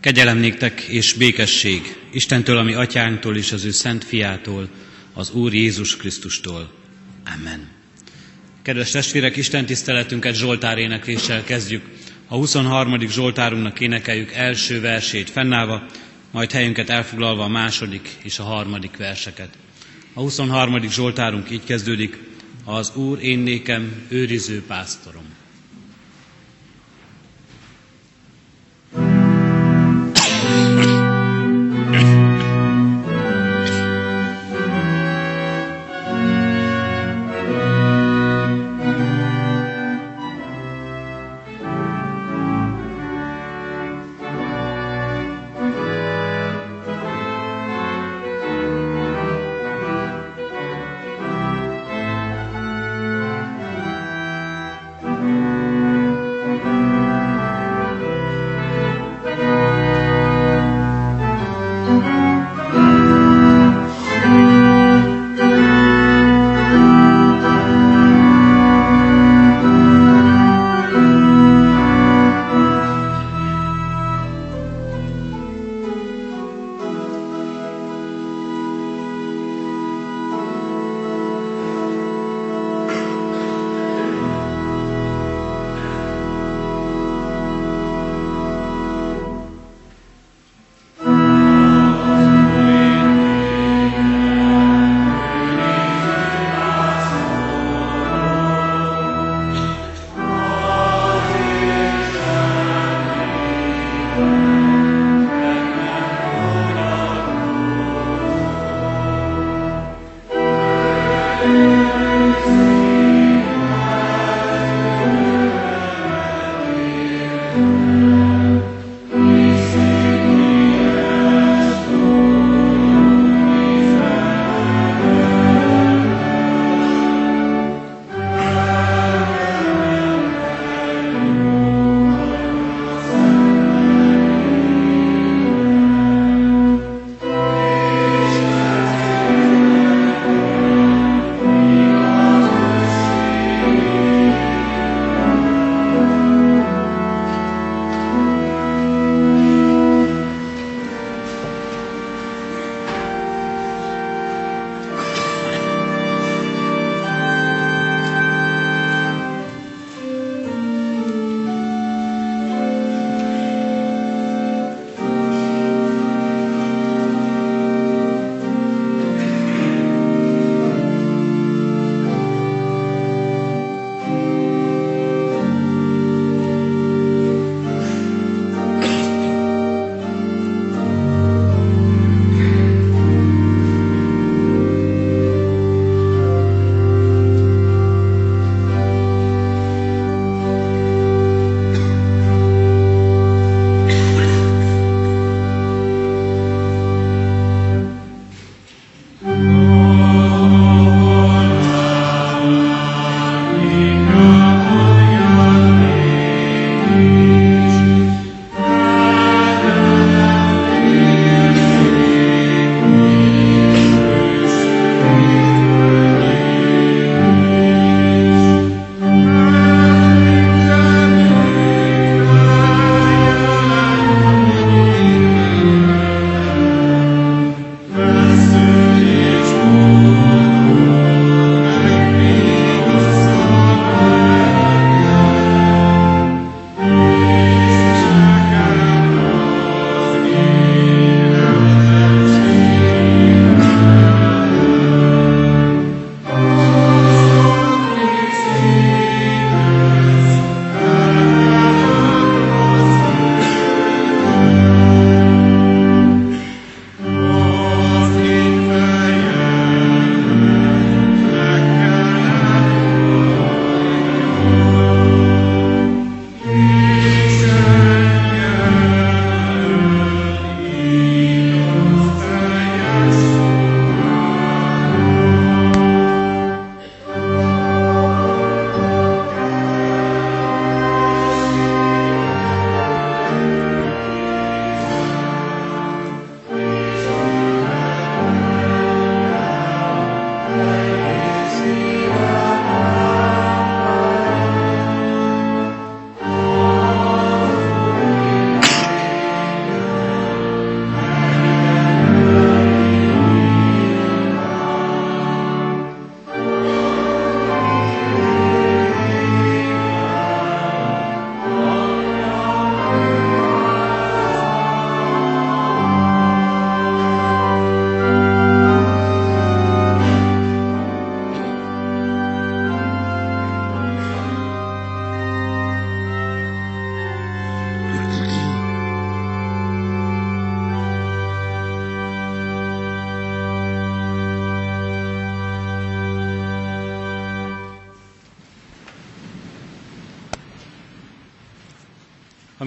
Kegyelem és békesség Istentől, ami atyánktól és az ő szent fiától, az Úr Jézus Krisztustól. Amen. Kedves testvérek, Isten tiszteletünket Zsoltár énekléssel kezdjük. A 23. Zsoltárunknak énekeljük első versét fennállva, majd helyünket elfoglalva a második és a harmadik verseket. A 23. Zsoltárunk így kezdődik, az Úr én nékem őriző pásztorom.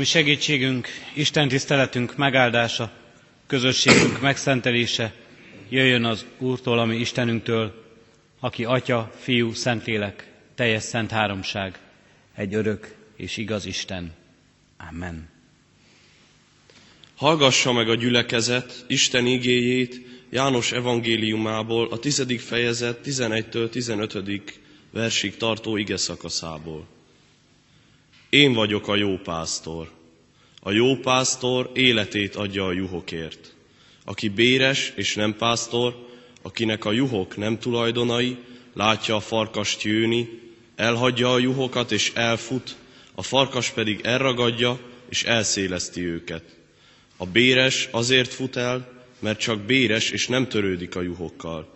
Ami segítségünk, Isten tiszteletünk megáldása, közösségünk megszentelése jöjjön az Úrtól, ami Istenünktől, aki Atya, Fiú, Szentlélek, teljes szent háromság, egy örök és igaz Isten. Amen. Hallgassa meg a gyülekezet Isten igéjét János evangéliumából, a tizedik fejezet 11-től 15. versig tartó ige szakaszából. Én vagyok a jó pásztor. A jó pásztor életét adja a juhokért. Aki béres és nem pásztor, akinek a juhok nem tulajdonai, látja a farkast jőni, elhagyja a juhokat és elfut, a farkas pedig elragadja és elszéleszti őket. A béres azért fut el, mert csak béres és nem törődik a juhokkal.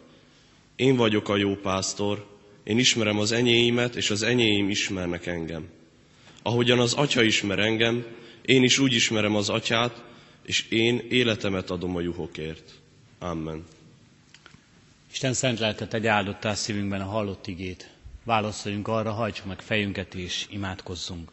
Én vagyok a jó pásztor, én ismerem az enyéimet, és az enyéim ismernek engem. Ahogyan az atya ismer engem, én is úgy ismerem az atyát, és én életemet adom a juhokért. Amen. Isten szent lelket egy áldottá szívünkben a hallott igét. Válaszoljunk arra, hajtsuk meg fejünket és imádkozzunk.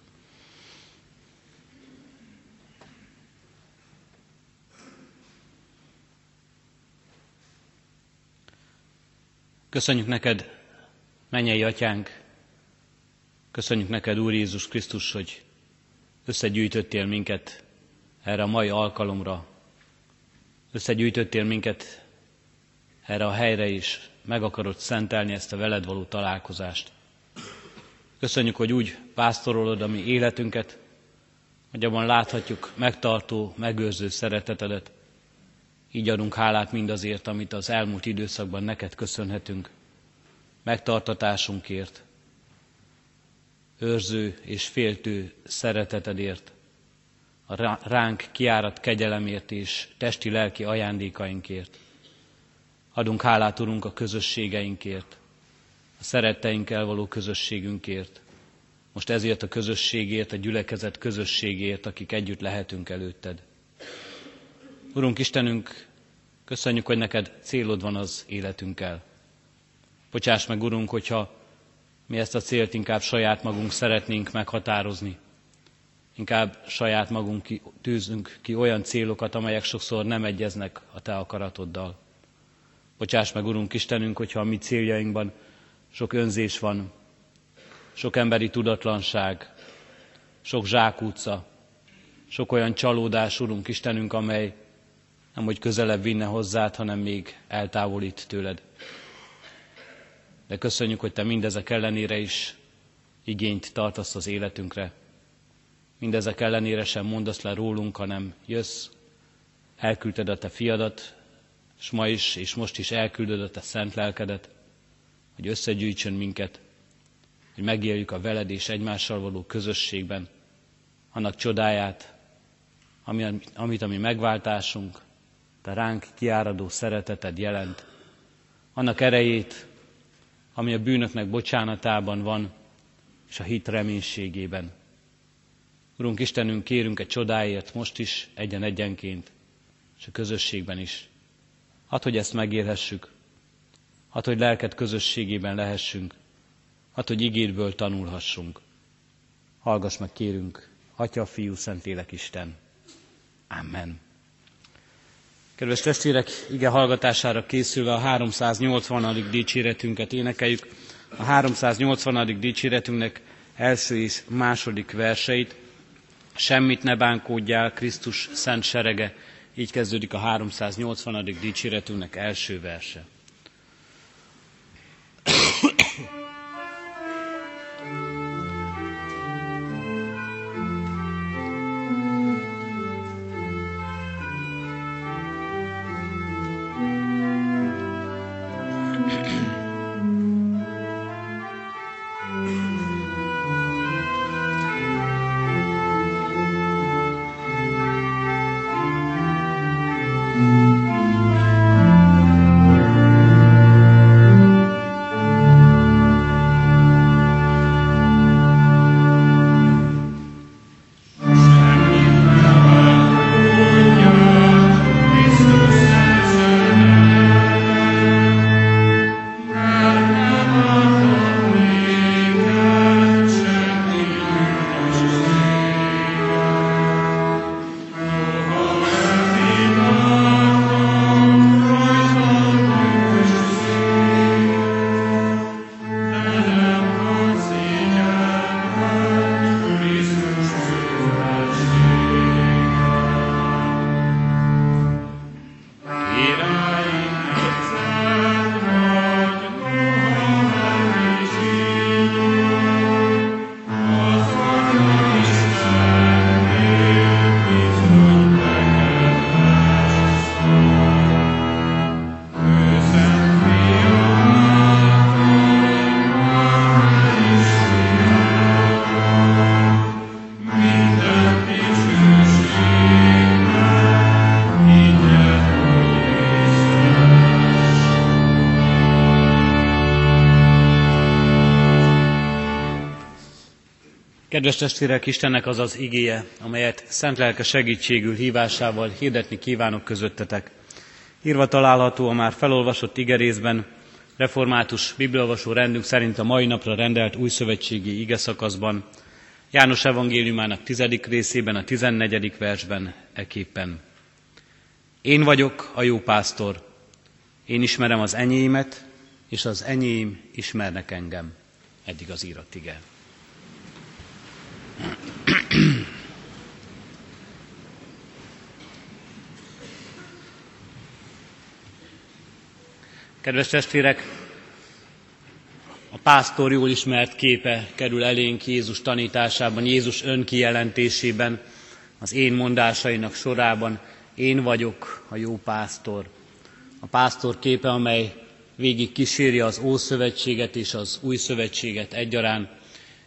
Köszönjük neked, mennyei atyánk, köszönjük neked, Úr Jézus Krisztus, hogy összegyűjtöttél minket erre a mai alkalomra, összegyűjtöttél minket erre a helyre is, meg akarod szentelni ezt a veled való találkozást. Köszönjük, hogy úgy pásztorolod a mi életünket, hogy abban láthatjuk megtartó, megőrző szeretetedet, így adunk hálát mindazért, amit az elmúlt időszakban neked köszönhetünk, megtartatásunkért, őrző és féltő szeretetedért, a ránk kiárat kegyelemért és testi-lelki ajándékainkért. Adunk hálát, Urunk, a közösségeinkért, a szeretteinkkel való közösségünkért, most ezért a közösségért, a gyülekezet közösségért, akik együtt lehetünk előtted. Urunk Istenünk, köszönjük, hogy neked célod van az életünkkel. Bocsáss meg, Urunk, hogyha mi ezt a célt inkább saját magunk szeretnénk meghatározni. Inkább saját magunk ki, tűzünk ki olyan célokat, amelyek sokszor nem egyeznek a Te akaratoddal. Bocsáss meg, Urunk Istenünk, hogyha a mi céljainkban sok önzés van, sok emberi tudatlanság, sok zsákutca, sok olyan csalódás, Urunk Istenünk, amely nem hogy közelebb vinne hozzád, hanem még eltávolít tőled. De köszönjük, hogy Te mindezek ellenére is igényt tartasz az életünkre. Mindezek ellenére sem mondasz le rólunk, hanem jössz, elküldted a Te fiadat, és ma is, és most is elküldöd a Te szent lelkedet, hogy összegyűjtsön minket, hogy megéljük a veled és egymással való közösségben, annak csodáját, ami, amit a mi megváltásunk, te ránk kiáradó szereteted jelent, annak erejét, ami a bűnöknek bocsánatában van, és a hit reménységében. Urunk Istenünk, kérünk egy csodáért most is, egyen-egyenként, és a közösségben is. Hadd, hogy ezt megélhessük, hadd, hogy lelked közösségében lehessünk, hadd, hogy igédből tanulhassunk. Hallgass meg, kérünk, Atya, Fiú, Szentlélek, Isten. Amen. Kedves testvérek, ige hallgatására készülve a 380. dicséretünket énekeljük. A 380. dicséretünknek első és második verseit. Semmit ne bánkódjál, Krisztus szent serege. Így kezdődik a 380. dicséretünknek első verse. Kedves testvérek, Istennek az az igéje, amelyet szent lelke segítségül hívásával hirdetni kívánok közöttetek. Írva található a már felolvasott igerészben, református bibliolvasó rendünk szerint a mai napra rendelt újszövetségi ige szakaszban, János evangéliumának tizedik részében, a tizennegyedik versben eképpen. Én vagyok a jó pásztor, én ismerem az enyémet, és az enyém ismernek engem. Eddig az írott ige. Kedves testvérek, a pásztor jól ismert képe kerül elénk Jézus tanításában, Jézus önkijelentésében, az én mondásainak sorában. Én vagyok a jó pásztor. A pásztor képe, amely végig kíséri az Ószövetséget és az Új Szövetséget egyaránt,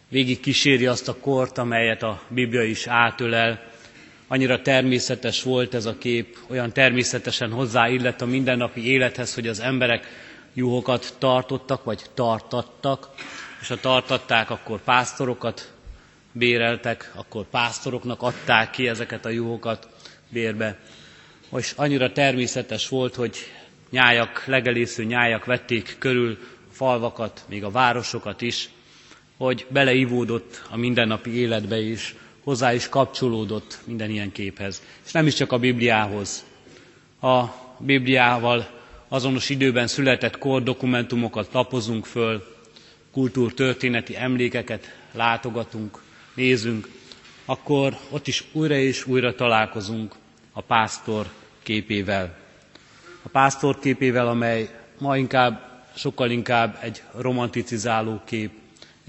végig kíséri azt a kort, amelyet a Biblia is átölel. Annyira természetes volt ez a kép, olyan természetesen hozzáillett a mindennapi élethez, hogy az emberek juhokat tartottak, vagy tartattak, és ha tartatták, akkor pásztorokat béreltek, akkor pásztoroknak adták ki ezeket a juhokat bérbe. És annyira természetes volt, hogy nyájak, legelésző nyájak vették körül falvakat, még a városokat is, hogy beleivódott a mindennapi életbe is, hozzá is kapcsolódott minden ilyen képhez. És nem is csak a Bibliához. A Bibliával azonos időben született kordokumentumokat lapozunk föl, kultúrtörténeti emlékeket látogatunk, nézünk, akkor ott is újra és újra találkozunk a pásztor képével. A pásztor képével, amely ma inkább, sokkal inkább egy romanticizáló kép,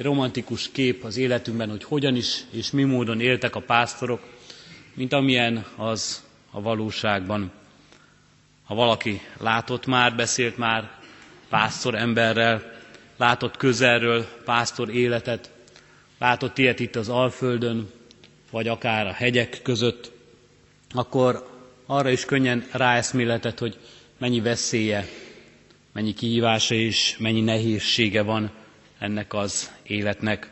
romantikus kép az életünkben, hogy hogyan is és mi módon éltek a pásztorok, mint amilyen az a valóságban. Ha valaki látott már, beszélt már pásztor emberrel, látott közelről pásztor életet, látott ilyet itt az Alföldön, vagy akár a hegyek között, akkor arra is könnyen ráeszméletett, hogy mennyi veszélye, mennyi kihívása és mennyi nehézsége van ennek az életnek,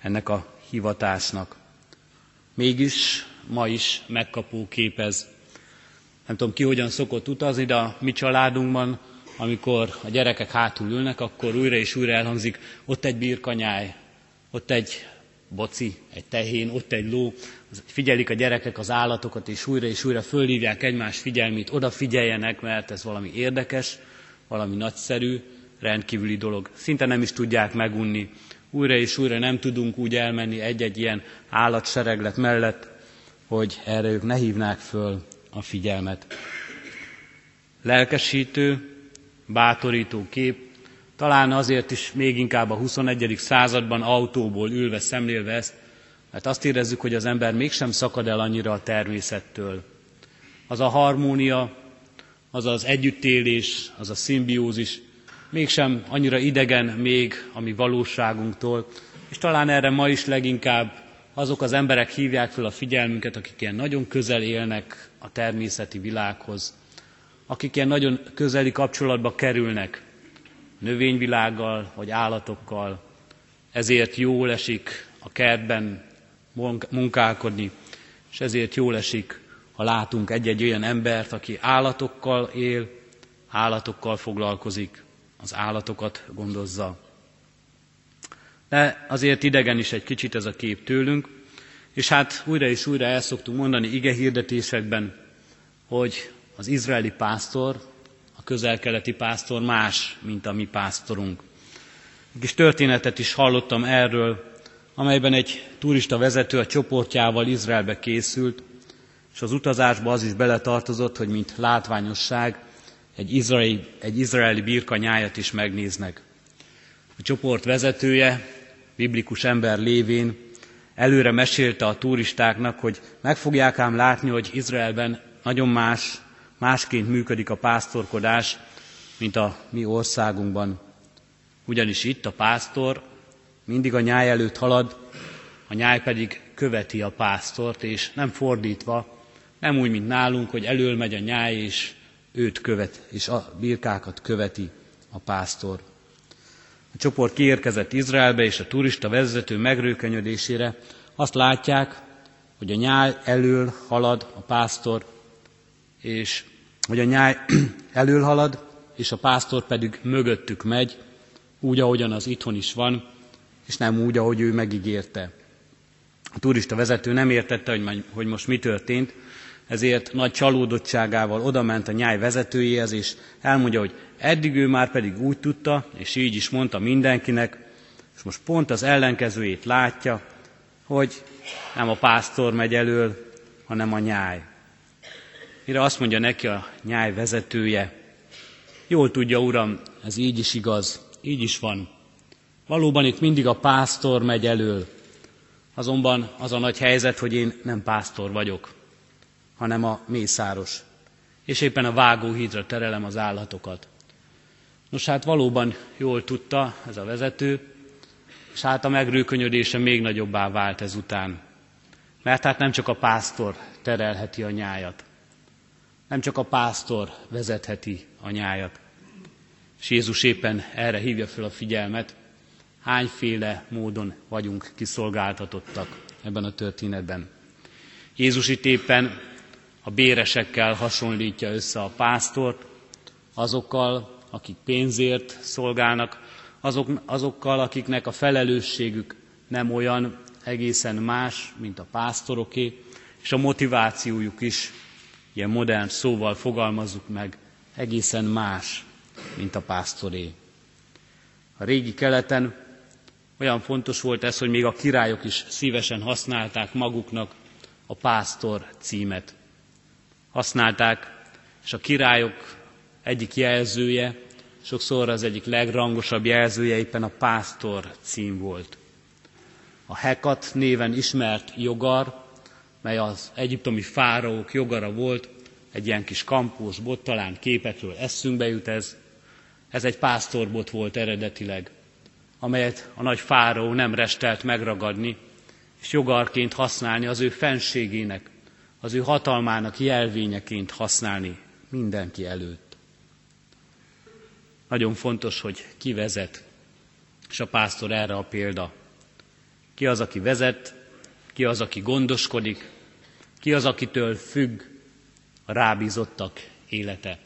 ennek a hivatásnak. Mégis ma is megkapó képez. Nem tudom ki hogyan szokott utazni, de a mi családunkban, amikor a gyerekek hátul ülnek, akkor újra és újra elhangzik, ott egy birkanyáj, ott egy boci, egy tehén, ott egy ló, figyelik a gyerekek az állatokat, és újra és újra fölhívják egymás figyelmét, odafigyeljenek, mert ez valami érdekes, valami nagyszerű, rendkívüli dolog. Szinte nem is tudják megunni. Újra és újra nem tudunk úgy elmenni egy-egy ilyen állatsereglet mellett, hogy erre ők ne hívnák föl a figyelmet. Lelkesítő, bátorító kép, talán azért is még inkább a 21. században autóból ülve szemlélve ezt, mert azt érezzük, hogy az ember mégsem szakad el annyira a természettől. Az a harmónia, az az együttélés, az a szimbiózis, mégsem annyira idegen még a mi valóságunktól, és talán erre ma is leginkább azok az emberek hívják fel a figyelmünket, akik ilyen nagyon közel élnek a természeti világhoz, akik ilyen nagyon közeli kapcsolatba kerülnek növényvilággal vagy állatokkal, ezért jól esik a kertben munkálkodni, és ezért jól esik, ha látunk egy-egy olyan embert, aki állatokkal él, állatokkal foglalkozik, az állatokat gondozza. De azért idegen is egy kicsit ez a kép tőlünk, és hát újra és újra el szoktunk mondani ige hirdetésekben, hogy az izraeli pásztor, a közel-keleti pásztor más, mint a mi pásztorunk. Egy kis történetet is hallottam erről, amelyben egy turista vezető a csoportjával Izraelbe készült, és az utazásba az is beletartozott, hogy mint látványosság egy izraeli, egy izraeli birka nyájat is megnéznek. A csoport vezetője, biblikus ember lévén előre mesélte a turistáknak, hogy meg fogják ám látni, hogy Izraelben nagyon más, másként működik a pásztorkodás, mint a mi országunkban. Ugyanis itt a pásztor mindig a nyáj előtt halad, a nyáj pedig követi a pásztort, és nem fordítva, nem úgy, mint nálunk, hogy elől megy a nyáj, és őt követ, és a birkákat követi a pásztor. A csoport kiérkezett Izraelbe, és a turista vezető megrőkönyödésére azt látják, hogy a nyáj elől halad a pásztor, és hogy a nyáj elől halad, és a pásztor pedig mögöttük megy, úgy, ahogyan az itthon is van, és nem úgy, ahogy ő megígérte. A turista vezető nem értette, hogy, hogy most mi történt, ezért nagy csalódottságával odament a nyáj vezetőjéhez, és elmondja, hogy eddig ő már pedig úgy tudta, és így is mondta mindenkinek, és most pont az ellenkezőjét látja, hogy nem a pásztor megy elől, hanem a nyáj. Mire azt mondja neki a nyáj vezetője, jól tudja, uram, ez így is igaz, így is van. Valóban itt mindig a pásztor megy elől, azonban az a nagy helyzet, hogy én nem pásztor vagyok, hanem a mészáros, és éppen a vágóhídra terelem az állatokat. Nos hát valóban jól tudta ez a vezető, és hát a megrőkönyödése még nagyobbá vált ezután. Mert hát nem csak a pásztor terelheti a nyájat, nem csak a pásztor vezetheti a nyájat. És Jézus éppen erre hívja fel a figyelmet, hányféle módon vagyunk kiszolgáltatottak ebben a történetben. Jézus itt éppen a béresekkel hasonlítja össze a pásztort, azokkal, akik pénzért szolgálnak, azok, azokkal, akiknek a felelősségük nem olyan egészen más, mint a pásztoroké, és a motivációjuk is, ilyen modern szóval fogalmazzuk meg, egészen más, mint a pásztoré. A régi keleten olyan fontos volt ez, hogy még a királyok is szívesen használták maguknak a pásztor címet. Használták, és a királyok egyik jelzője, sokszor az egyik legrangosabb jelzője éppen a pásztor cím volt. A Hekat néven ismert jogar, mely az egyiptomi fáraók jogara volt, egy ilyen kis kampós bot, talán képekről eszünkbe jut ez, ez egy pásztorbot volt eredetileg, amelyet a nagy fáraó nem restelt megragadni, és jogarként használni az ő fenségének, az ő hatalmának jelvényeként használni mindenki előtt. Nagyon fontos, hogy ki vezet, és a pásztor erre a példa. Ki az, aki vezet, ki az, aki gondoskodik, ki az, akitől függ a rábízottak élete.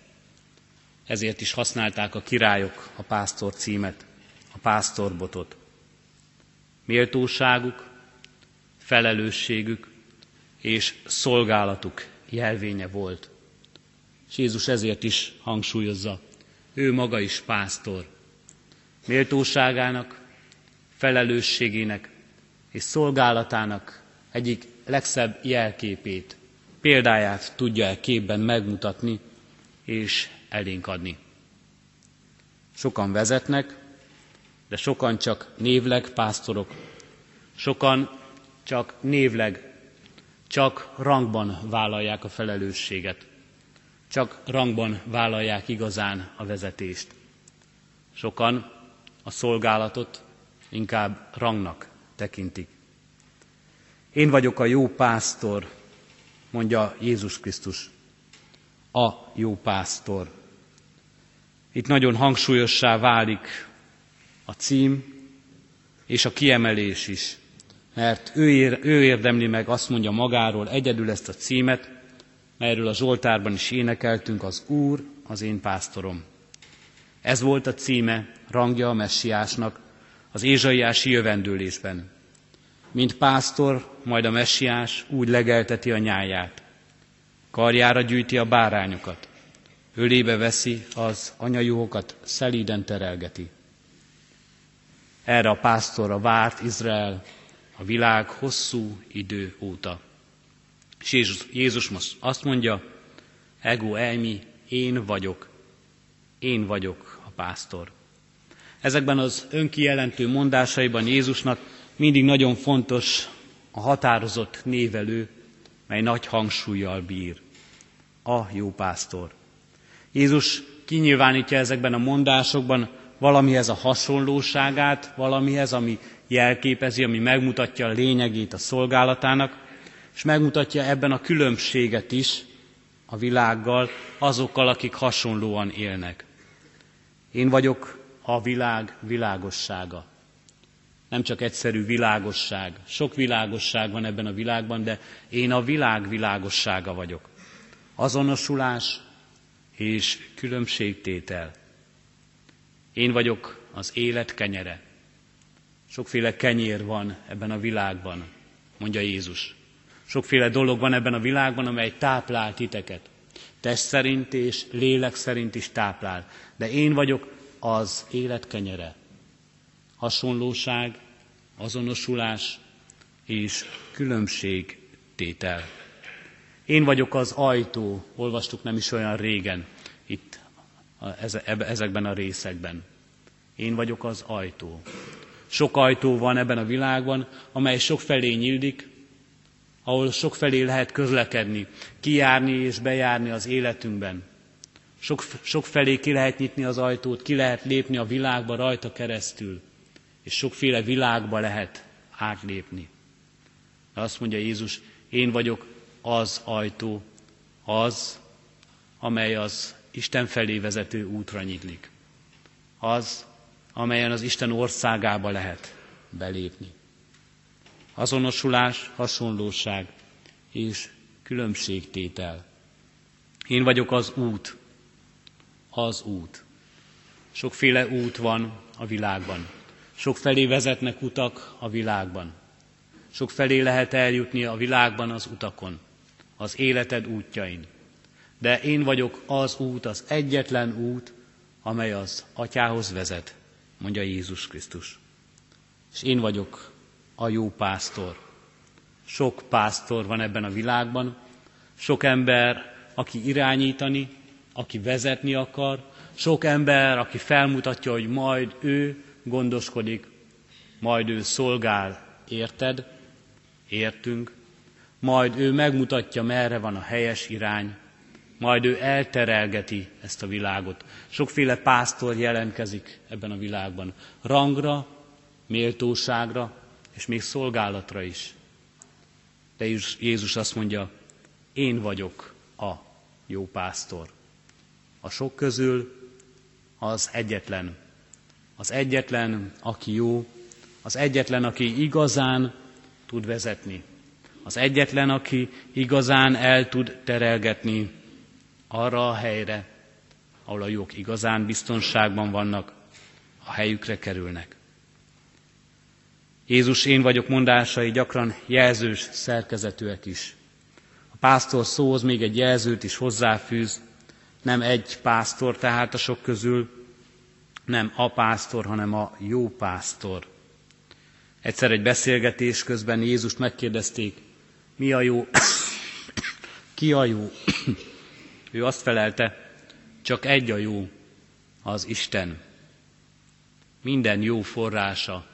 Ezért is használták a királyok a pásztor címet, a pásztorbotot. Méltóságuk, felelősségük és szolgálatuk jelvénye volt. És Jézus ezért is hangsúlyozza, ő maga is pásztor. Méltóságának, felelősségének és szolgálatának egyik legszebb jelképét, példáját tudja el képben megmutatni és elénk adni. Sokan vezetnek, de sokan csak névleg pásztorok, sokan csak névleg, csak rangban vállalják a felelősséget, csak rangban vállalják igazán a vezetést. Sokan a szolgálatot inkább rangnak tekintik. Én vagyok a jó pásztor, mondja Jézus Krisztus. A jó pásztor. Itt nagyon hangsúlyossá válik a cím és a kiemelés is, mert ő, ér, ő érdemli meg, azt mondja magáról egyedül ezt a címet, melyről a Zsoltárban is énekeltünk, az Úr, az én pásztorom. Ez volt a címe, rangja a messiásnak az ézsaiási jövendőlésben. Mint pásztor, majd a messiás úgy legelteti a nyáját. Karjára gyűjti a bárányokat, ölébe veszi az anyajuhokat, szelíden terelgeti. Erre a pásztorra várt Izrael a világ hosszú idő óta. És Jézus, Jézus most azt mondja, ego elmi, én vagyok, én vagyok a pásztor. Ezekben az önkijelentő mondásaiban Jézusnak mindig nagyon fontos a határozott névelő, mely nagy hangsúlyjal bír. A jó pásztor. Jézus kinyilvánítja ezekben a mondásokban valamihez a hasonlóságát, valamihez, ami jelképezi, ami megmutatja a lényegét a szolgálatának, és megmutatja ebben a különbséget is a világgal, azokkal, akik hasonlóan élnek. Én vagyok a világ világossága. Nem csak egyszerű világosság. Sok világosság van ebben a világban, de én a világ világossága vagyok. Azonosulás és különbségtétel. Én vagyok az élet kenyere. Sokféle kenyér van ebben a világban, mondja Jézus. Sokféle dolog van ebben a világban, amely táplál titeket. Test szerint és lélek szerint is táplál. De én vagyok az élet kenyere. Hasonlóság, azonosulás és különbségtétel. Én vagyok az ajtó, olvastuk nem is olyan régen itt ezekben a részekben. Én vagyok az ajtó. Sok ajtó van ebben a világban, amely sok felé nyílik, ahol sok felé lehet közlekedni, kijárni és bejárni az életünkben. Sok, sok felé ki lehet nyitni az ajtót, ki lehet lépni a világba rajta keresztül, és sokféle világba lehet átlépni. De azt mondja Jézus, én vagyok az ajtó, az, amely az Isten felé vezető útra nyitlik. Az, amelyen az Isten országába lehet belépni. Azonosulás, hasonlóság és különbségtétel. Én vagyok az út, az út. Sokféle út van a világban. Sok felé vezetnek utak a világban. Sok felé lehet eljutni a világban az utakon, az életed útjain. De én vagyok az út, az egyetlen út, amely az atyához vezet mondja Jézus Krisztus. És én vagyok a jó pásztor. Sok pásztor van ebben a világban, sok ember, aki irányítani, aki vezetni akar, sok ember, aki felmutatja, hogy majd ő gondoskodik, majd ő szolgál, érted, értünk, majd ő megmutatja, merre van a helyes irány, majd ő elterelgeti ezt a világot. Sokféle pásztor jelentkezik ebben a világban. Rangra, méltóságra, és még szolgálatra is. De Jézus azt mondja, én vagyok a jó pásztor. A sok közül az egyetlen. Az egyetlen, aki jó, az egyetlen, aki igazán tud vezetni. Az egyetlen, aki igazán el tud terelgetni arra a helyre, ahol a jók igazán biztonságban vannak, a helyükre kerülnek. Jézus én vagyok mondásai gyakran jelzős szerkezetűek is. A pásztor szóhoz még egy jelzőt is hozzáfűz, nem egy pásztor tehát a sok közül, nem a pásztor, hanem a jó pásztor. Egyszer egy beszélgetés közben Jézust megkérdezték, mi a jó, ki a jó? Ő azt felelte, csak egy a jó, az Isten. Minden jó forrása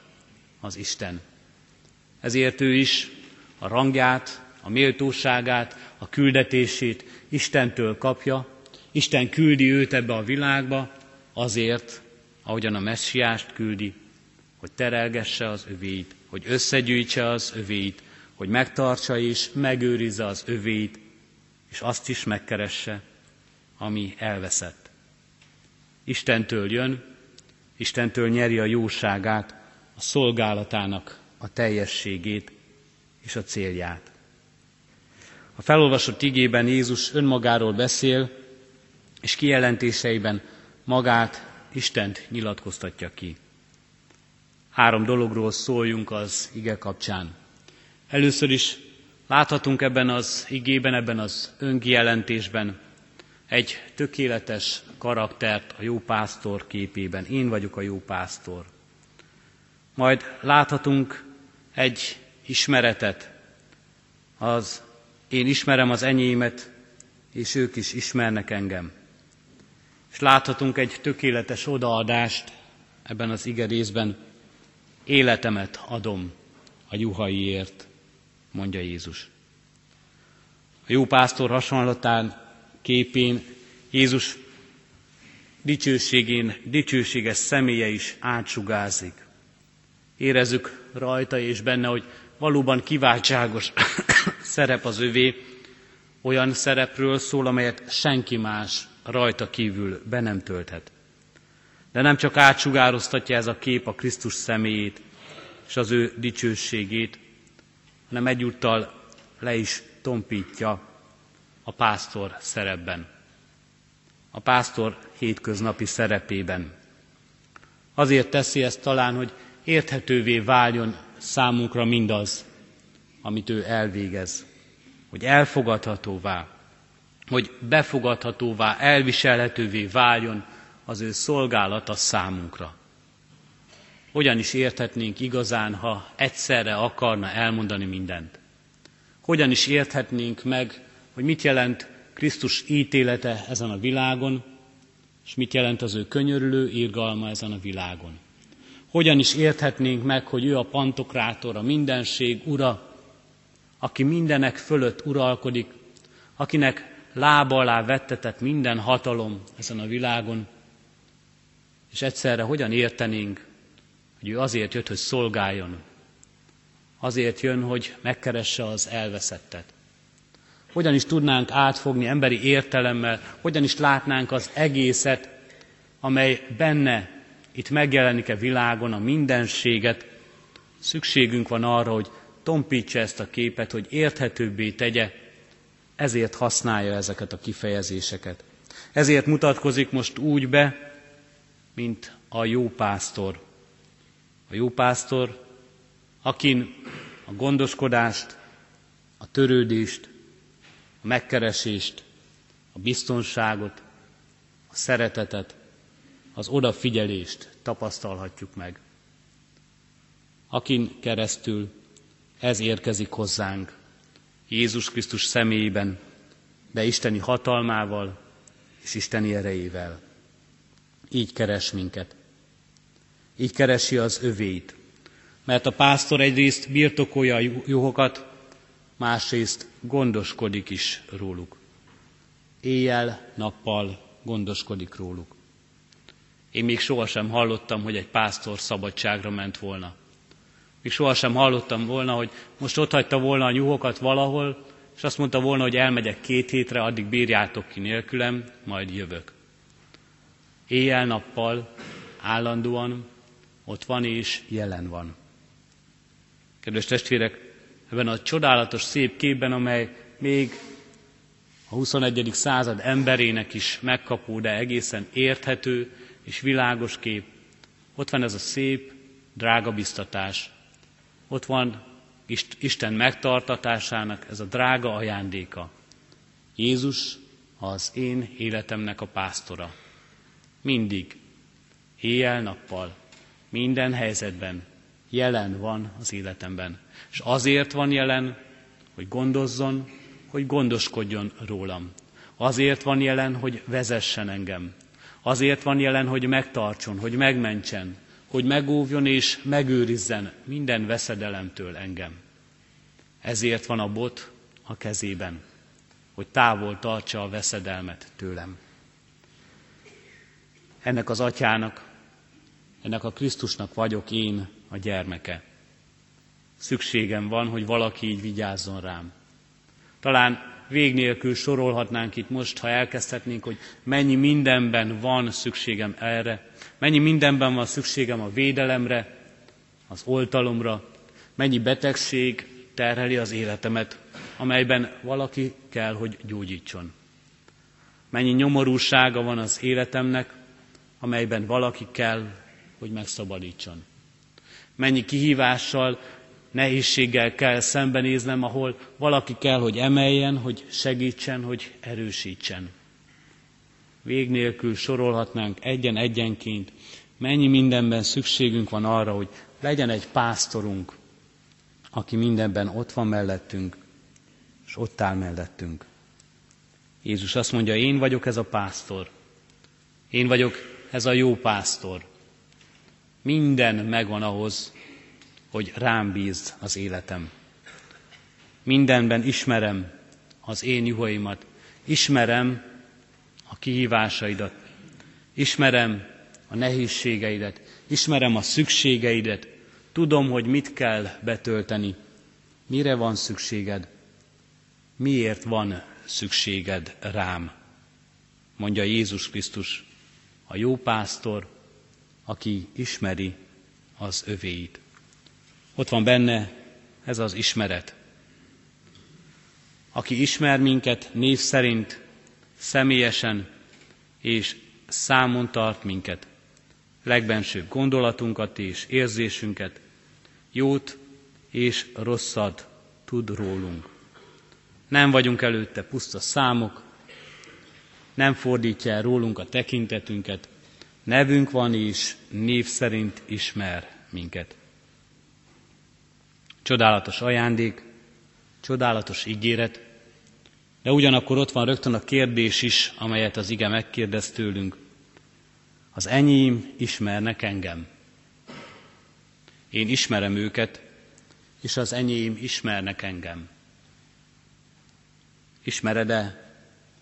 az Isten. Ezért ő is a rangját, a méltóságát, a küldetését Istentől kapja. Isten küldi őt ebbe a világba azért, ahogyan a messiást küldi, hogy terelgesse az övéit, hogy összegyűjtse az övéit, hogy megtartsa és megőrizze az övéit, és azt is megkeresse, ami elveszett. Istentől jön, Istentől nyeri a jóságát, a szolgálatának a teljességét és a célját. A felolvasott igében Jézus önmagáról beszél, és kijelentéseiben magát, Istent nyilatkoztatja ki. Három dologról szóljunk az ige kapcsán. Először is láthatunk ebben az igében, ebben az önkijelentésben egy tökéletes karaktert a jó pásztor képében. Én vagyok a jó pásztor. Majd láthatunk egy ismeretet, az én ismerem az enyémet, és ők is ismernek engem. És láthatunk egy tökéletes odaadást ebben az ige részben, életemet adom a juhaiért, mondja Jézus. A jó pásztor hasonlatán képén Jézus dicsőségén, dicsőséges személye is átsugázik. Érezzük rajta és benne, hogy valóban kiváltságos szerep az övé, olyan szerepről szól, amelyet senki más rajta kívül be nem tölthet. De nem csak átsugároztatja ez a kép a Krisztus személyét, és az ő dicsőségét, hanem egyúttal le is tompítja a pásztor szerepben. A pásztor hétköznapi szerepében. Azért teszi ezt talán, hogy érthetővé váljon számunkra mindaz, amit ő elvégez, hogy elfogadhatóvá, hogy befogadhatóvá, elviselhetővé váljon az ő szolgálata számunkra. Hogyan is érthetnénk igazán, ha egyszerre akarna elmondani mindent? Hogyan is érthetnénk meg, hogy mit jelent Krisztus ítélete ezen a világon, és mit jelent az ő könyörülő írgalma ezen a világon? Hogyan is érthetnénk meg, hogy ő a pantokrátor, a mindenség ura, aki mindenek fölött uralkodik, akinek lába alá vettetett minden hatalom ezen a világon, és egyszerre hogyan értenénk, hogy ő azért jött, hogy szolgáljon, azért jön, hogy megkeresse az elveszettet. Hogyan is tudnánk átfogni emberi értelemmel, hogyan is látnánk az egészet, amely benne itt megjelenik a világon, a mindenséget, szükségünk van arra, hogy tompítsa ezt a képet, hogy érthetőbbé tegye, ezért használja ezeket a kifejezéseket. Ezért mutatkozik most úgy be, mint a jó pásztor. A jó pásztor, akin a gondoskodást, a törődést, a megkeresést, a biztonságot, a szeretetet, az odafigyelést tapasztalhatjuk meg. Akin keresztül ez érkezik hozzánk, Jézus Krisztus személyében, de isteni hatalmával és isteni erejével. Így keres minket. Így keresi az övét. Mert a pásztor egyrészt birtokolja a juhokat, másrészt gondoskodik is róluk. Éjjel, nappal gondoskodik róluk. Én még sohasem hallottam, hogy egy pásztor szabadságra ment volna. Még sohasem hallottam volna, hogy most ott hagyta volna a nyugokat valahol, és azt mondta volna, hogy elmegyek két hétre, addig bírjátok ki nélkülem, majd jövök. Éjjel-nappal, állandóan ott van és jelen van. Kedves testvérek, ebben a csodálatos szép képben, amely még a 21. század emberének is megkapó, de egészen érthető és világos kép, ott van ez a szép, drága biztatás, ott van Isten megtartatásának ez a drága ajándéka. Jézus az én életemnek a pásztora. Mindig, éjjel-nappal, minden helyzetben jelen van az életemben. És azért van jelen, hogy gondozzon, hogy gondoskodjon rólam. Azért van jelen, hogy vezessen engem. Azért van jelen, hogy megtartson, hogy megmentsen, hogy megóvjon és megőrizzen minden veszedelemtől engem. Ezért van a bot a kezében, hogy távol tartsa a veszedelmet tőlem. Ennek az atyának, ennek a Krisztusnak vagyok én a gyermeke. Szükségem van, hogy valaki így vigyázzon rám. Talán vég nélkül sorolhatnánk itt most, ha elkezdhetnénk, hogy mennyi mindenben van szükségem erre, mennyi mindenben van szükségem a védelemre, az oltalomra, mennyi betegség terheli az életemet, amelyben valaki kell, hogy gyógyítson. Mennyi nyomorúsága van az életemnek, amelyben valaki kell, hogy megszabadítson. Mennyi kihívással, nehézséggel kell szembenéznem, ahol valaki kell, hogy emeljen, hogy segítsen, hogy erősítsen. Vég nélkül sorolhatnánk egyen-egyenként, mennyi mindenben szükségünk van arra, hogy legyen egy pásztorunk, aki mindenben ott van mellettünk, és ott áll mellettünk. Jézus azt mondja, én vagyok ez a pásztor. Én vagyok ez a jó pásztor. Minden megvan ahhoz, hogy rám bízd az életem. Mindenben ismerem az én juhaimat, ismerem a kihívásaidat, ismerem a nehézségeidet, ismerem a szükségeidet, tudom, hogy mit kell betölteni, mire van szükséged, miért van szükséged rám, mondja Jézus Krisztus, a jó pásztor, aki ismeri az övéit. Ott van benne ez az ismeret. Aki ismer minket név szerint, személyesen és számon tart minket, legbensőbb gondolatunkat és érzésünket, jót és rosszat tud rólunk. Nem vagyunk előtte puszta számok, nem fordítja el rólunk a tekintetünket, nevünk van és név szerint ismer minket. Csodálatos ajándék, csodálatos ígéret, de ugyanakkor ott van rögtön a kérdés is, amelyet az ige megkérdez tőlünk. Az enyém ismernek engem. Én ismerem őket, és az enyém ismernek engem. Ismered-e,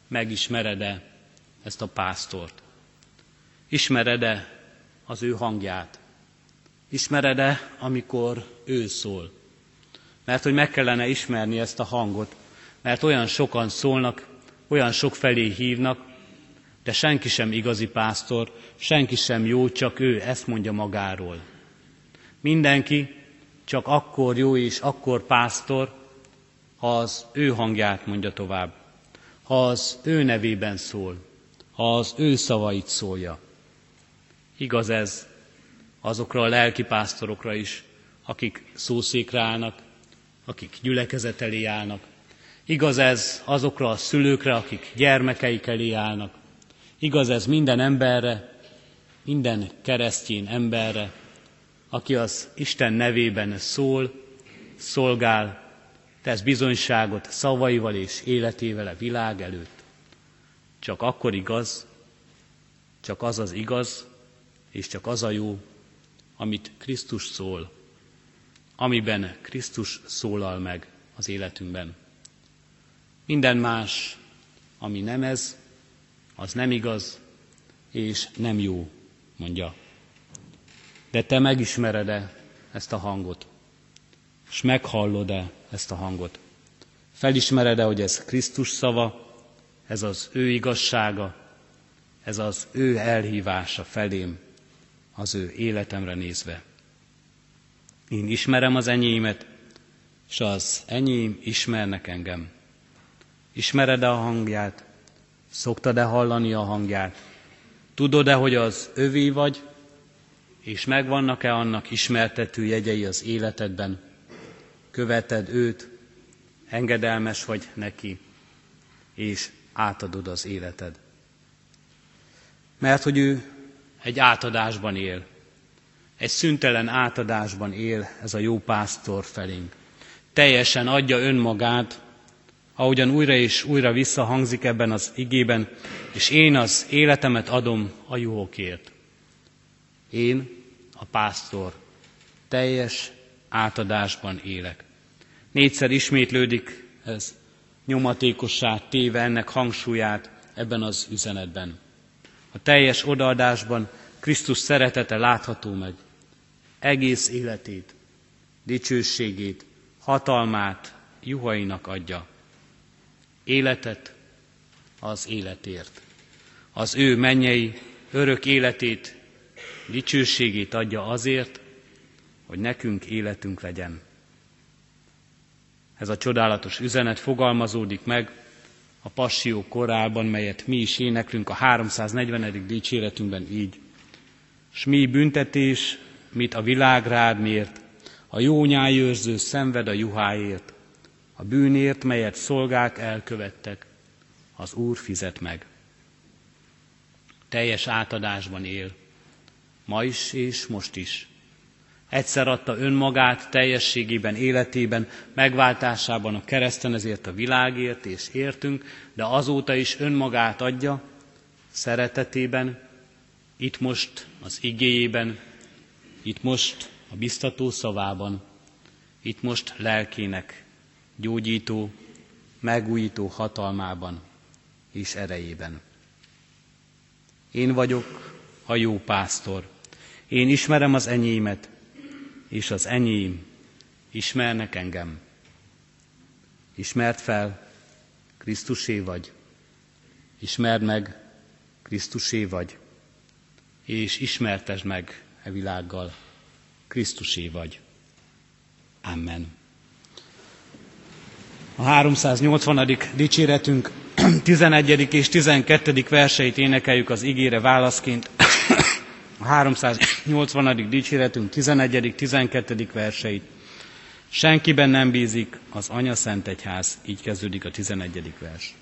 megismered-e ezt a pásztort? Ismered-e az ő hangját? Ismered-e, amikor ő szól? Mert hogy meg kellene ismerni ezt a hangot, mert olyan sokan szólnak, olyan sok felé hívnak, de senki sem igazi pásztor, senki sem jó, csak ő ezt mondja magáról. Mindenki csak akkor jó és akkor pásztor, ha az ő hangját mondja tovább, ha az ő nevében szól, ha az ő szavait szólja. Igaz ez azokra a lelki pásztorokra is, akik szószékre állnak, akik gyülekezet elé állnak. Igaz ez azokra a szülőkre, akik gyermekeik elé állnak. Igaz ez minden emberre, minden keresztény emberre, aki az Isten nevében szól, szolgál, tesz bizonyságot szavaival és életével a világ előtt. Csak akkor igaz, csak az az igaz, és csak az a jó, amit Krisztus szól, amiben Krisztus szólal meg az életünkben. Minden más, ami nem ez, az nem igaz, és nem jó, mondja. De te megismered-e ezt a hangot? És meghallod-e ezt a hangot? Felismered-e, hogy ez Krisztus szava, ez az ő igazsága, ez az ő elhívása felém, az ő életemre nézve. Én ismerem az enyémet, és az enyém ismernek engem. Ismered-e a hangját? Szoktad-e hallani a hangját? Tudod-e, hogy az övé vagy, és megvannak-e annak ismertető jegyei az életedben? Követed őt, engedelmes vagy neki, és átadod az életed. Mert hogy ő egy átadásban él, egy szüntelen átadásban él ez a jó pásztor felénk. Teljesen adja önmagát, ahogyan újra és újra visszahangzik ebben az igében, és én az életemet adom a juhokért. Én, a pásztor, teljes átadásban élek. Négyszer ismétlődik ez nyomatékossá téve ennek hangsúlyát ebben az üzenetben. A teljes odaadásban Krisztus szeretete látható meg. Egész életét, dicsőségét, hatalmát juhainak adja. Életet az életért. Az ő mennyei örök életét, dicsőségét adja azért, hogy nekünk életünk legyen. Ez a csodálatos üzenet fogalmazódik meg a passió korában, melyet mi is éneklünk a 340. dicséretünkben így. S mi büntetés, mit a világ rád mért, a jó nyájőrző szenved a juháért, a bűnért, melyet szolgák elkövettek, az Úr fizet meg. Teljes átadásban él, ma is és most is. Egyszer adta önmagát teljességében, életében, megváltásában a kereszten ezért a világért és értünk, de azóta is önmagát adja, szeretetében, itt most az igéjében, itt most a biztató szavában, itt most lelkének gyógyító, megújító hatalmában és erejében. Én vagyok a jó pásztor. Én ismerem az enyémet, és az enyém ismernek engem. Ismert fel, Krisztusé vagy. Ismerd meg, Krisztusé vagy. És ismertesd meg e világgal, Krisztusé vagy. Amen. A 380. dicséretünk 11. és 12. verseit énekeljük az igére válaszként. A 380. dicséretünk 11. 12. verseit. Senkiben nem bízik az Anya Szent Egyház, így kezdődik a 11. vers.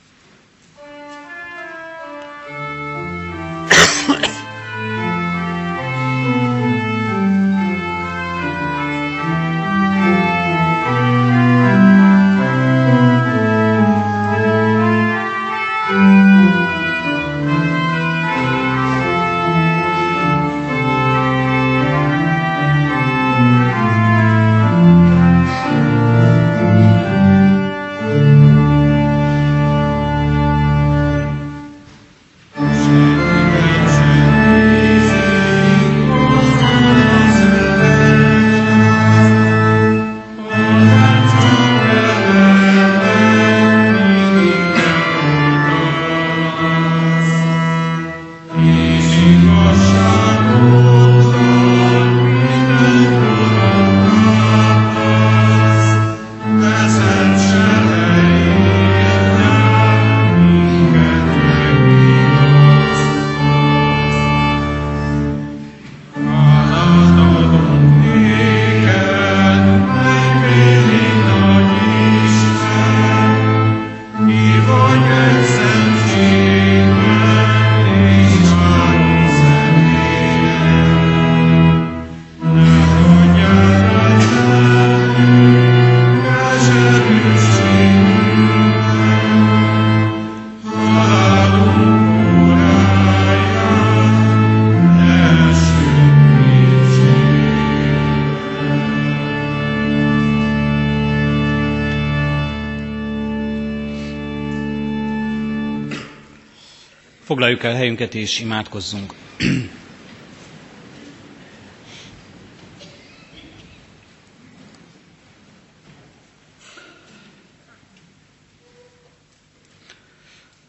Foglaljuk el helyünket és imádkozzunk.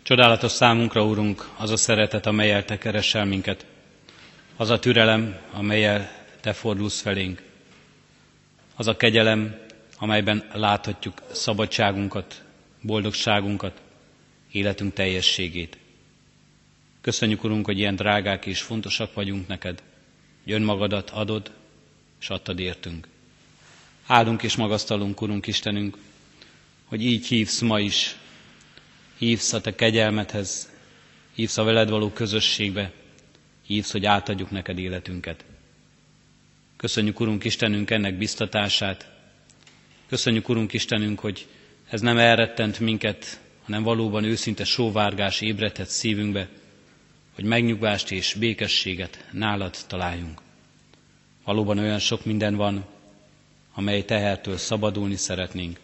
Csodálatos számunkra, Úrunk, az a szeretet, amelyel Te keresel minket, az a türelem, amelyel Te fordulsz felénk, az a kegyelem, amelyben láthatjuk szabadságunkat, boldogságunkat, életünk teljességét. Köszönjük, Urunk, hogy ilyen drágák és fontosak vagyunk neked, hogy önmagadat adod, és adtad értünk. Áldunk és magasztalunk, Urunk Istenünk, hogy így hívsz ma is, hívsz a Te kegyelmethez, hívsz a veled való közösségbe, hívsz, hogy átadjuk neked életünket. Köszönjük, Urunk Istenünk, ennek biztatását. Köszönjük, Urunk Istenünk, hogy ez nem elrettent minket, hanem valóban őszinte sóvárgás ébredhet szívünkbe, hogy megnyugvást és békességet nálad találjunk. Valóban olyan sok minden van, amely tehertől szabadulni szeretnénk.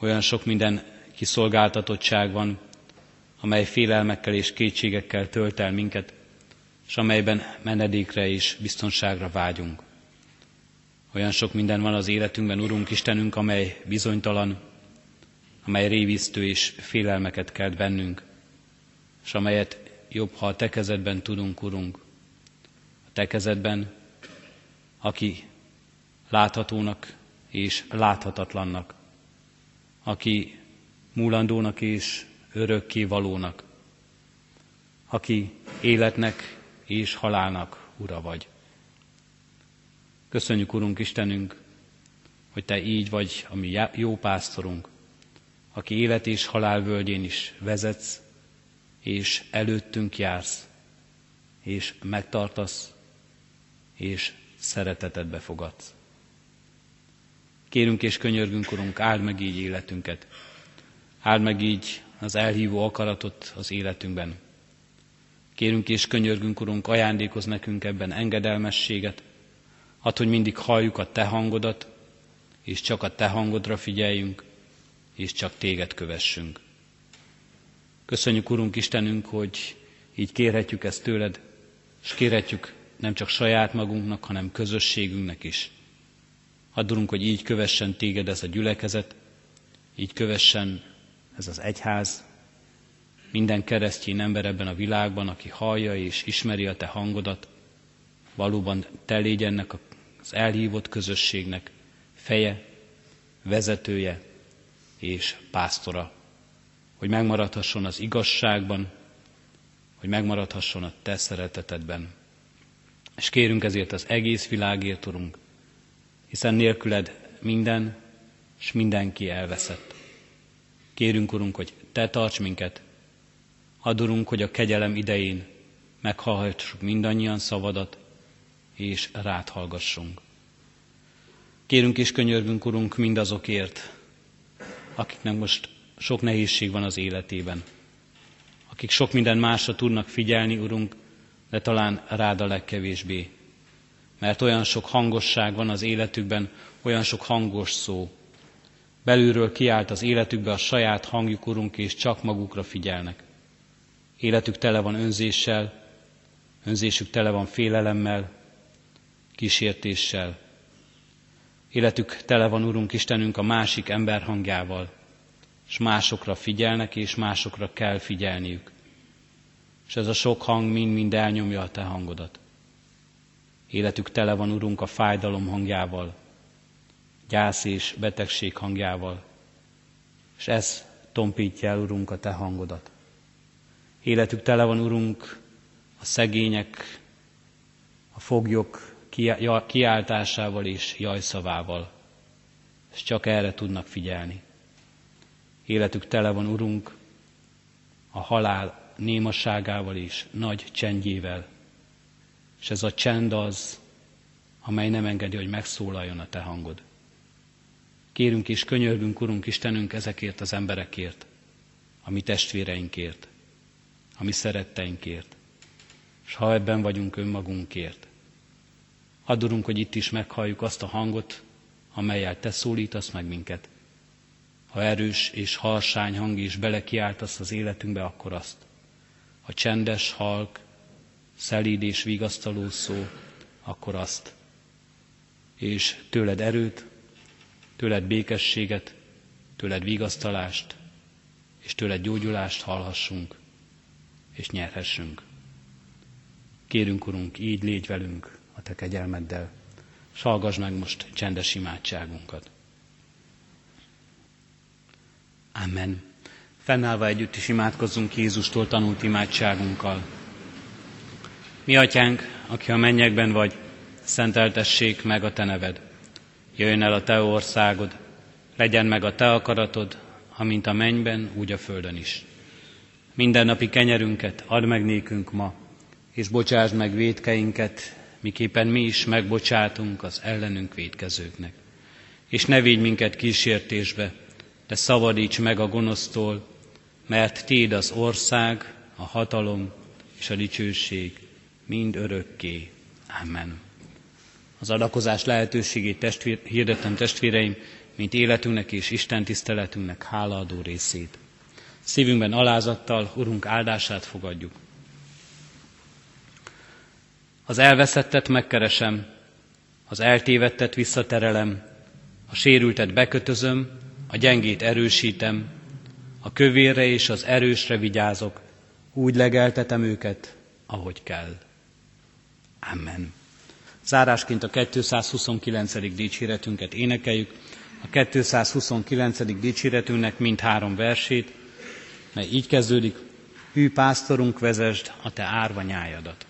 Olyan sok minden kiszolgáltatottság van, amely félelmekkel és kétségekkel tölt el minket, és amelyben menedékre és biztonságra vágyunk. Olyan sok minden van az életünkben, Urunk Istenünk, amely bizonytalan, amely révisztő és félelmeket kelt bennünk, és amelyet jobb, ha a te tudunk, Urunk. A te kezedben, aki láthatónak és láthatatlannak, aki múlandónak és örökké valónak, aki életnek és halálnak ura vagy. Köszönjük, Urunk Istenünk, hogy Te így vagy a mi jó pásztorunk, aki élet és halál völgyén is vezetsz, és előttünk jársz, és megtartasz, és szeretetet befogadsz. Kérünk és könyörgünk, Urunk, áld meg így életünket. Áld meg így az elhívó akaratot az életünkben. Kérünk és könyörgünk, Urunk, ajándékoz nekünk ebben engedelmességet, add, hogy mindig halljuk a Te hangodat, és csak a Te hangodra figyeljünk, és csak Téged kövessünk. Köszönjük, Urunk Istenünk, hogy így kérhetjük ezt tőled, és kérhetjük nem csak saját magunknak, hanem közösségünknek is. Addurunk, hogy így kövessen téged ez a gyülekezet, így kövessen ez az egyház, minden keresztény ember ebben a világban, aki hallja és ismeri a te hangodat, valóban te légy ennek az elhívott közösségnek feje, vezetője és pásztora, hogy megmaradhasson az igazságban, hogy megmaradhasson a Te szeretetedben. És kérünk ezért az egész világért, Urunk, hiszen nélküled minden és mindenki elveszett. Kérünk, Urunk, hogy Te tarts minket, add, Urunk, hogy a kegyelem idején meghallhassuk mindannyian szavadat, és rád hallgassunk. Kérünk és könyörgünk, Urunk, mindazokért, akiknek most sok nehézség van az életében, akik sok minden másra tudnak figyelni, Urunk, de talán rád a legkevésbé. Mert olyan sok hangosság van az életükben, olyan sok hangos szó. Belülről kiált az életükbe a saját hangjuk, Urunk, és csak magukra figyelnek. Életük tele van önzéssel, önzésük tele van félelemmel, kísértéssel. Életük tele van, Urunk Istenünk, a másik ember hangjával, és másokra figyelnek, és másokra kell figyelniük. És ez a sok hang mind-mind elnyomja a Te hangodat. Életük tele van, Urunk, a fájdalom hangjával, gyász és betegség hangjával, és ez tompítja el, Urunk, a Te hangodat. Életük tele van, Urunk, a szegények, a foglyok kiáltásával és jajszavával, és csak erre tudnak figyelni. Életük tele van, Urunk, a halál némasságával és nagy csendjével, és ez a csend az, amely nem engedi, hogy megszólaljon a Te hangod. Kérünk és könyörgünk, Urunk Istenünk, ezekért az emberekért, a mi testvéreinkért, a mi szeretteinkért, és ha ebben vagyunk önmagunkért. Add, hogy itt is meghalljuk azt a hangot, amelyel Te szólítasz meg minket. Ha erős és harsány hang is belekiáltasz az életünkbe, akkor azt. Ha csendes, halk, szelíd és vigasztaló szó, akkor azt. És tőled erőt, tőled békességet, tőled vigasztalást, és tőled gyógyulást hallhassunk, és nyerhessünk. Kérünk, Urunk, így légy velünk a Te kegyelmeddel, s hallgass meg most csendes imádságunkat. Amen. Fennállva együtt is imádkozzunk Jézustól tanult imádságunkkal. Mi atyánk, aki a mennyekben vagy, szenteltessék meg a te neved. Jöjjön el a te országod, legyen meg a te akaratod, amint a mennyben, úgy a földön is. Minden napi kenyerünket add meg nékünk ma, és bocsásd meg védkeinket, miképpen mi is megbocsátunk az ellenünk védkezőknek. És ne védj minket kísértésbe, de szabadíts meg a gonosztól, mert Téd az ország, a hatalom és a dicsőség mind örökké. Amen. Az adakozás lehetőségét testvér, hirdetem testvéreim, mint életünknek és Isten tiszteletünknek hálaadó részét. Szívünkben alázattal Urunk áldását fogadjuk. Az elveszettet megkeresem, az eltévettet visszaterelem, a sérültet bekötözöm, a gyengét erősítem, a kövérre és az erősre vigyázok, úgy legeltetem őket, ahogy kell. Amen. Zárásként a 229. dicséretünket énekeljük, a 229. dicséretünknek mind három versét, mely így kezdődik, Hű pásztorunk, vezesd a te árva nyájadat.